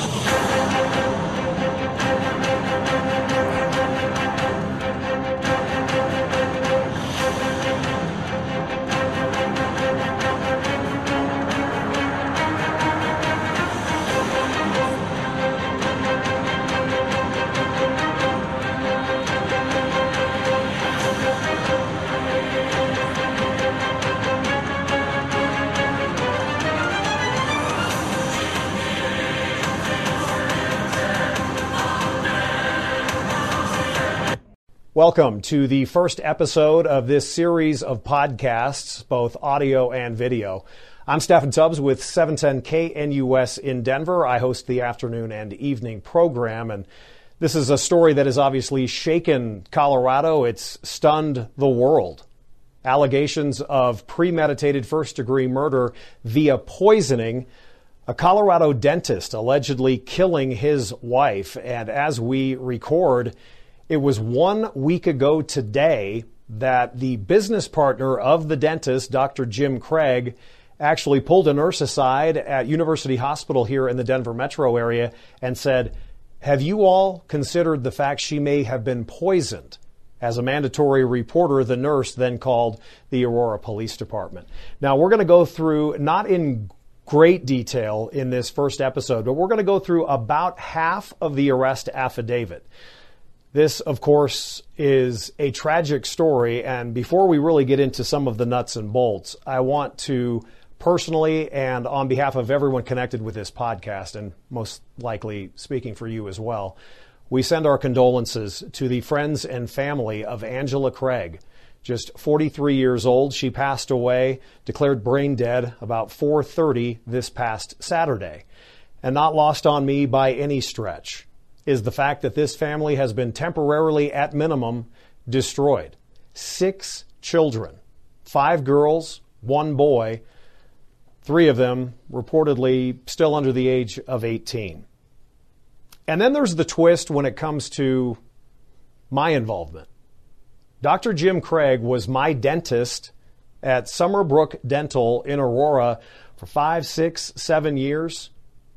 Oh. Welcome to the first episode of this series of podcasts, both audio and video. I'm Stephen Tubbs with 710 KNUS in Denver. I host the afternoon and evening program, and this is a story that has obviously shaken Colorado. It's stunned the world. Allegations of premeditated first degree murder via poisoning. A Colorado dentist allegedly killing his wife, and as we record, it was one week ago today that the business partner of the dentist, Dr. Jim Craig, actually pulled a nurse aside at University Hospital here in the Denver metro area and said, Have you all considered the fact she may have been poisoned? As a mandatory reporter, the nurse then called the Aurora Police Department. Now, we're going to go through, not in great detail in this first episode, but we're going to go through about half of the arrest affidavit. This, of course, is a tragic story. And before we really get into some of the nuts and bolts, I want to personally and on behalf of everyone connected with this podcast, and most likely speaking for you as well, we send our condolences to the friends and family of Angela Craig. Just 43 years old, she passed away, declared brain dead about 4:30 this past Saturday. And not lost on me by any stretch is the fact that this family has been temporarily, at minimum, destroyed. Six children, five girls, one boy, three of them reportedly still under the age of 18. And then there's the twist when it comes to my involvement. Dr. Jim Craig was my dentist at Summerbrook Dental in Aurora for five, six, seven years.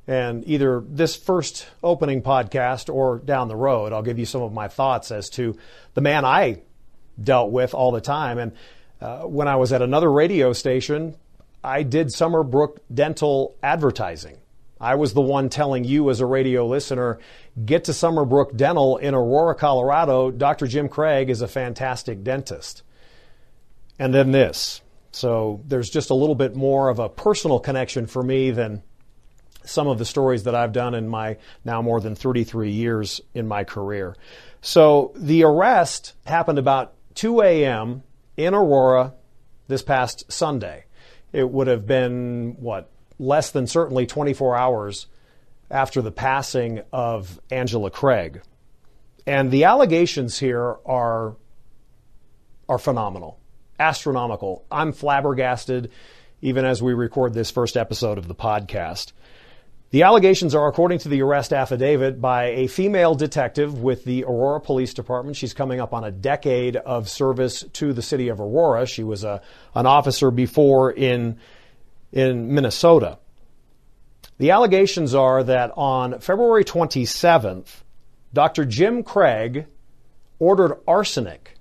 And either this first opening podcast or down the road, I'll give you some of my thoughts as to the man I dealt with all the time. And uh, when I was at another radio station, I did Summerbrook Dental advertising. I was the one telling you as a radio listener, get to Summerbrook Dental in Aurora, Colorado. Dr. Jim Craig is a fantastic dentist. And then this. So there's just a little bit more of a personal connection for me than some of the stories that I've done in my now more than 33 years in my career. So the arrest happened about 2 a.m. in Aurora this past Sunday. It would have been, what, less than certainly 24 hours after the passing of Angela Craig. And the allegations here are, are phenomenal, astronomical. I'm flabbergasted even as we record this first episode of the podcast. The allegations are according to the arrest affidavit by a female detective with the Aurora Police Department. She's coming up on a decade of service to the city of Aurora. She was a, an officer before in, in Minnesota. The allegations are that on February 27th, Dr. Jim Craig ordered arsenic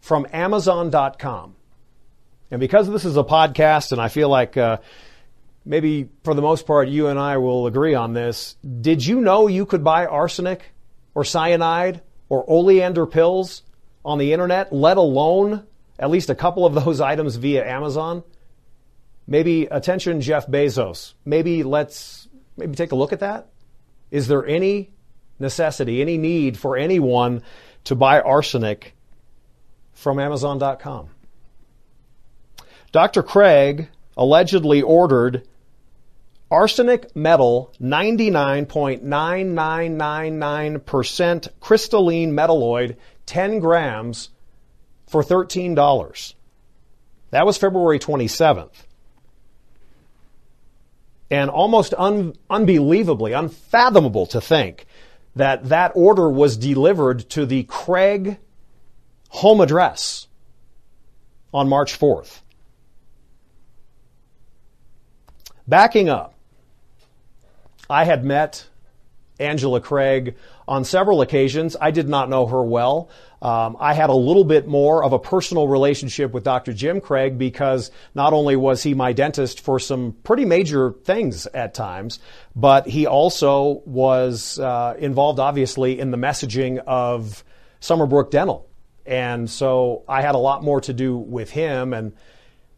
from Amazon.com. And because this is a podcast and I feel like uh, maybe for the most part, you and I will agree on this. Did you know you could buy arsenic or cyanide or oleander pills on the internet, let alone at least a couple of those items via Amazon? Maybe attention, Jeff Bezos. Maybe let's maybe take a look at that. Is there any necessity, any need for anyone to buy arsenic from Amazon.com? Dr. Craig allegedly ordered arsenic metal 99.9999% crystalline metalloid 10 grams for $13. That was February 27th. And almost un- unbelievably, unfathomable to think that that order was delivered to the Craig home address on March 4th. Backing up, I had met Angela Craig on several occasions. I did not know her well. Um, I had a little bit more of a personal relationship with Dr. Jim Craig because not only was he my dentist for some pretty major things at times, but he also was uh, involved, obviously, in the messaging of Summerbrook Dental. And so I had a lot more to do with him. And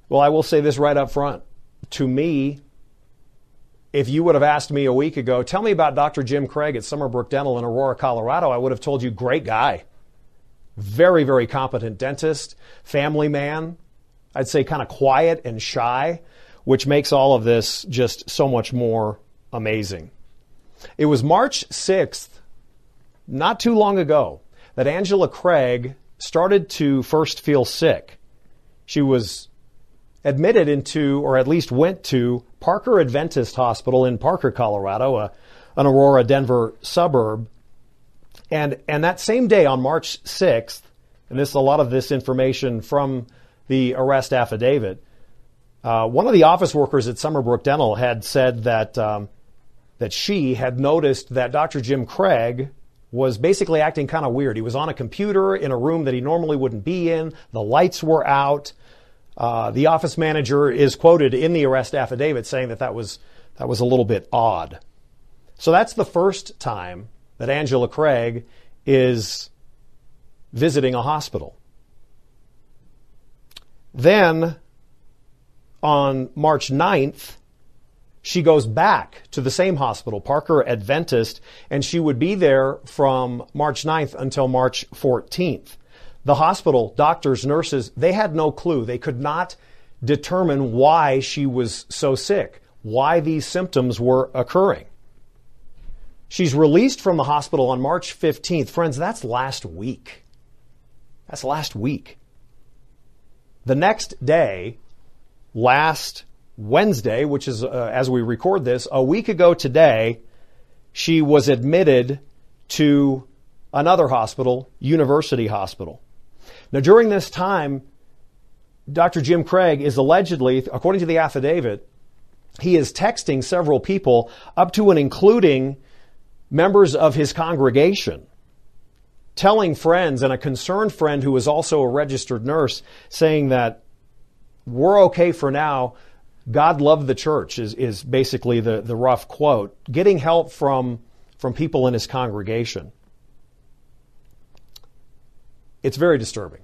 well, I will say this right up front. To me, if you would have asked me a week ago, tell me about Dr. Jim Craig at Summerbrook Dental in Aurora, Colorado, I would have told you, great guy. Very, very competent dentist, family man. I'd say kind of quiet and shy, which makes all of this just so much more amazing. It was March 6th, not too long ago, that Angela Craig started to first feel sick. She was admitted into, or at least went to, Parker Adventist Hospital in Parker, Colorado, a, an Aurora, Denver suburb. And, and that same day on March 6th, and this a lot of this information from the arrest affidavit, uh, one of the office workers at Summerbrook Dental had said that, um, that she had noticed that Dr. Jim Craig was basically acting kind of weird. He was on a computer in a room that he normally wouldn't be in. The lights were out. Uh, the office manager is quoted in the arrest affidavit saying that that was, that was a little bit odd. So that's the first time that Angela Craig is visiting a hospital. Then on March 9th, she goes back to the same hospital, Parker Adventist, and she would be there from March 9th until March 14th. The hospital, doctors, nurses, they had no clue. They could not determine why she was so sick, why these symptoms were occurring. She's released from the hospital on March 15th. Friends, that's last week. That's last week. The next day, last Wednesday, which is uh, as we record this, a week ago today, she was admitted to another hospital, University Hospital. Now, during this time, Dr. Jim Craig is allegedly, according to the affidavit, he is texting several people, up to and including members of his congregation, telling friends and a concerned friend who is also a registered nurse, saying that we're okay for now. God loved the church is, is basically the, the rough quote. Getting help from, from people in his congregation. It's very disturbing.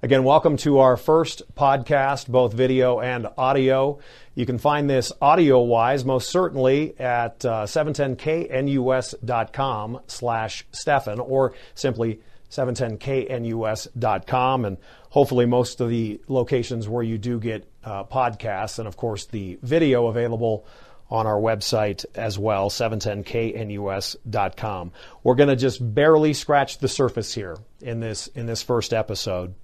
Again, welcome to our first podcast, both video and audio. You can find this audio wise most certainly at uh, 710knus.com slash Stefan or simply 710knus.com and hopefully most of the locations where you do get uh, podcasts and of course the video available on our website as well, 710knus.com. We're going to just barely scratch the surface here in this in this first episode.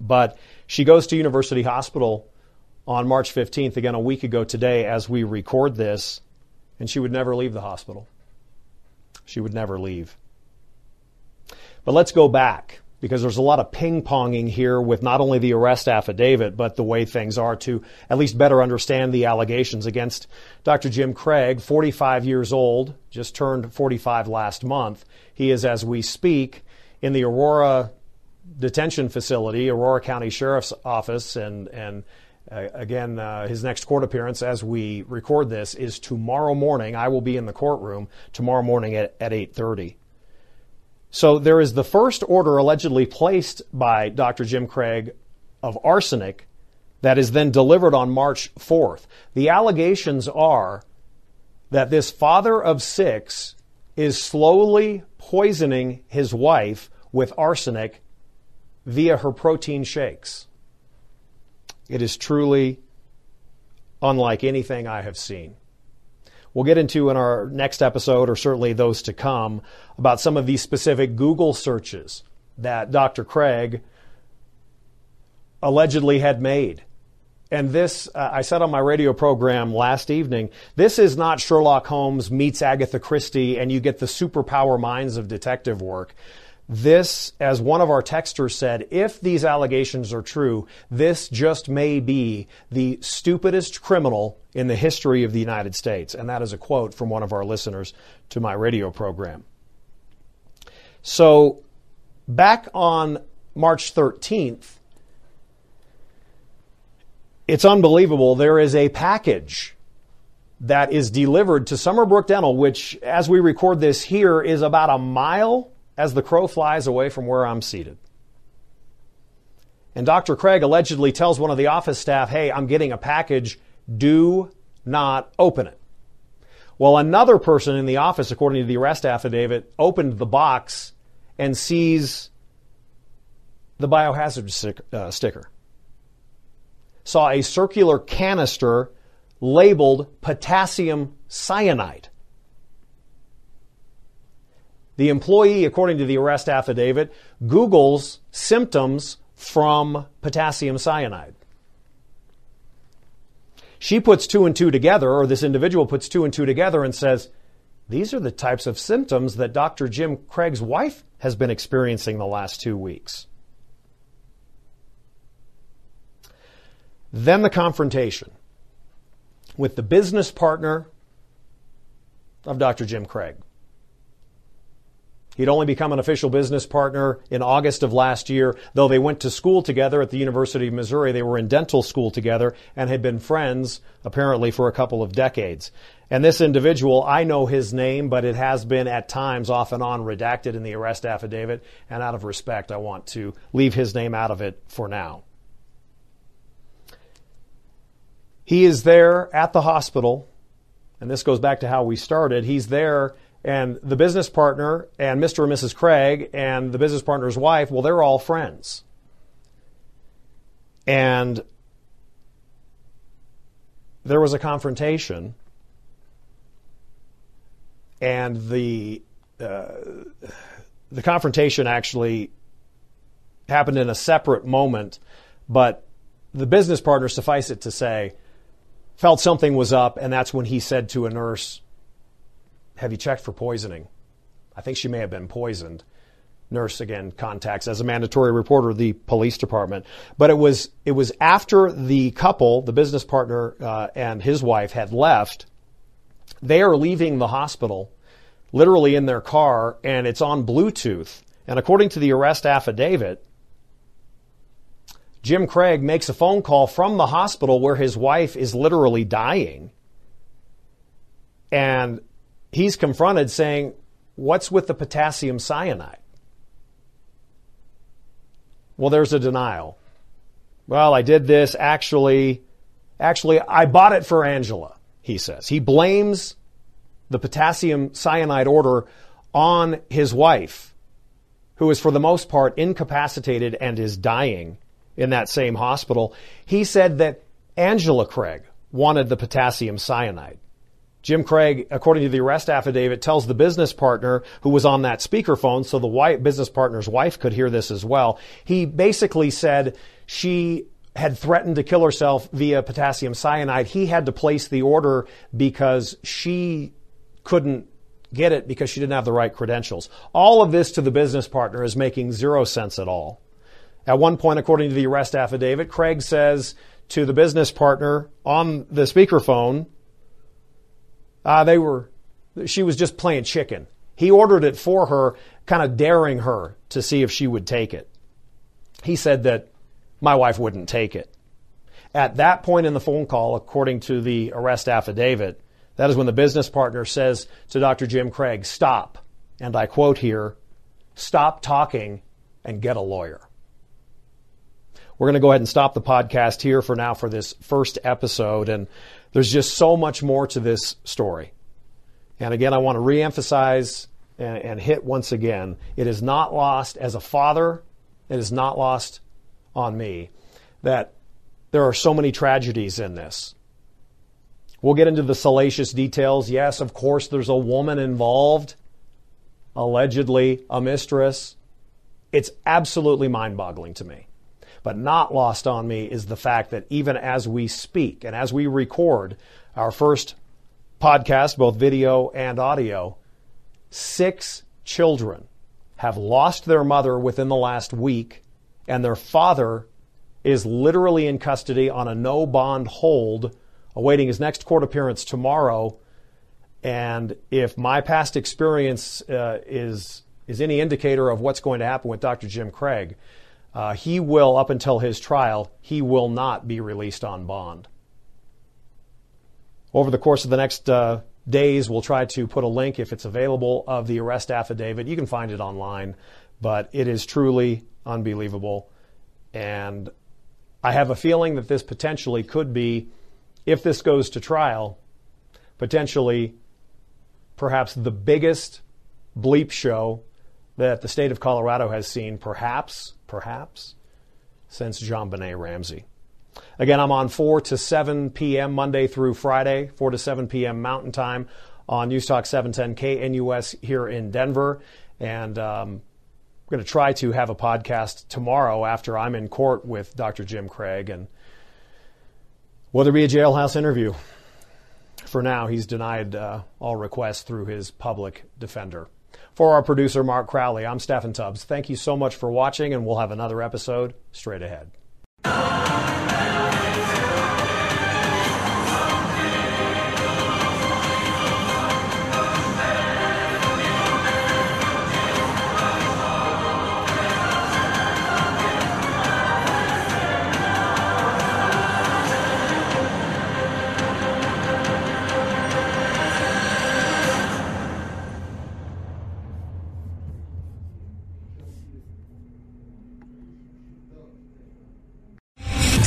But she goes to University Hospital on March 15th, again a week ago today as we record this, and she would never leave the hospital. She would never leave. But let's go back because there's a lot of ping ponging here with not only the arrest affidavit, but the way things are to at least better understand the allegations against Dr. Jim Craig, 45 years old, just turned 45 last month. He is, as we speak, in the Aurora detention facility, Aurora County Sheriff's Office, and, and uh, again, uh, his next court appearance as we record this is tomorrow morning. I will be in the courtroom tomorrow morning at, at 8.30. So there is the first order allegedly placed by Dr. Jim Craig of arsenic that is then delivered on March 4th. The allegations are that this father of six is slowly poisoning his wife with arsenic via her protein shakes. It is truly unlike anything I have seen. We'll get into in our next episode, or certainly those to come, about some of these specific Google searches that Dr. Craig allegedly had made. And this, uh, I said on my radio program last evening, this is not Sherlock Holmes meets Agatha Christie and you get the superpower minds of detective work. This, as one of our texters said, if these allegations are true, this just may be the stupidest criminal in the history of the United States. And that is a quote from one of our listeners to my radio program. So, back on March 13th, it's unbelievable. There is a package that is delivered to Summerbrook Dental, which, as we record this here, is about a mile as the crow flies away from where I'm seated. And Dr. Craig allegedly tells one of the office staff, Hey, I'm getting a package. Do not open it. Well, another person in the office, according to the arrest affidavit, opened the box and sees the biohazard uh, sticker. Saw a circular canister labeled potassium cyanide. The employee, according to the arrest affidavit, Googles symptoms from potassium cyanide. She puts two and two together, or this individual puts two and two together and says, These are the types of symptoms that Dr. Jim Craig's wife has been experiencing the last two weeks. Then the confrontation with the business partner of Dr. Jim Craig. He'd only become an official business partner in August of last year, though they went to school together at the University of Missouri. They were in dental school together and had been friends apparently for a couple of decades. And this individual, I know his name, but it has been at times off and on redacted in the arrest affidavit. And out of respect, I want to leave his name out of it for now. He is there at the hospital, and this goes back to how we started. He's there and the business partner and Mr. and Mrs. Craig and the business partner's wife, well, they're all friends. And there was a confrontation, and the uh, the confrontation actually happened in a separate moment, but the business partner, suffice it to say, felt something was up, and that's when he said to a nurse, have you checked for poisoning? I think she may have been poisoned. Nurse again contacts as a mandatory reporter the police department. But it was it was after the couple, the business partner uh, and his wife, had left. They are leaving the hospital, literally in their car, and it's on Bluetooth. And according to the arrest affidavit, Jim Craig makes a phone call from the hospital where his wife is literally dying. And he's confronted saying, What's with the potassium cyanide? Well, there's a denial. Well, I did this actually. Actually, I bought it for Angela, he says. He blames the potassium cyanide order on his wife, who is for the most part incapacitated and is dying in that same hospital. He said that Angela Craig wanted the potassium cyanide. Jim Craig, according to the arrest affidavit, tells the business partner who was on that speakerphone, so the wife, business partner's wife could hear this as well. He basically said she had threatened to kill herself via potassium cyanide. He had to place the order because she couldn't get it because she didn't have the right credentials. All of this to the business partner is making zero sense at all. At one point, according to the arrest affidavit, Craig says to the business partner on the speakerphone, uh, they were, she was just playing chicken. He ordered it for her, kind of daring her to see if she would take it. He said that my wife wouldn't take it. At that point in the phone call, according to the arrest affidavit, that is when the business partner says to Dr. Jim Craig, stop. And I quote here, stop talking and get a lawyer. We're going to go ahead and stop the podcast here for now for this first episode. And there's just so much more to this story. And again, I want to reemphasize and, and hit once again it is not lost as a father, it is not lost on me that there are so many tragedies in this. We'll get into the salacious details. Yes, of course, there's a woman involved, allegedly a mistress. It's absolutely mind boggling to me. But not lost on me is the fact that even as we speak and as we record our first podcast, both video and audio, six children have lost their mother within the last week, and their father is literally in custody on a no bond hold, awaiting his next court appearance tomorrow. And if my past experience uh, is is any indicator of what's going to happen with Dr. Jim Craig, uh, he will, up until his trial, he will not be released on bond. Over the course of the next uh, days, we'll try to put a link, if it's available, of the arrest affidavit. You can find it online, but it is truly unbelievable. And I have a feeling that this potentially could be, if this goes to trial, potentially perhaps the biggest bleep show that the state of Colorado has seen, perhaps, perhaps, since JonBenét Ramsey. Again, I'm on 4 to 7 p.m. Monday through Friday, 4 to 7 p.m. Mountain Time on News Talk 710 KNUS here in Denver. And um, I'm going to try to have a podcast tomorrow after I'm in court with Dr. Jim Craig. And will there be a jailhouse interview? For now, he's denied uh, all requests through his public defender. For our producer, Mark Crowley, I'm Stephen Tubbs. Thank you so much for watching, and we'll have another episode straight ahead.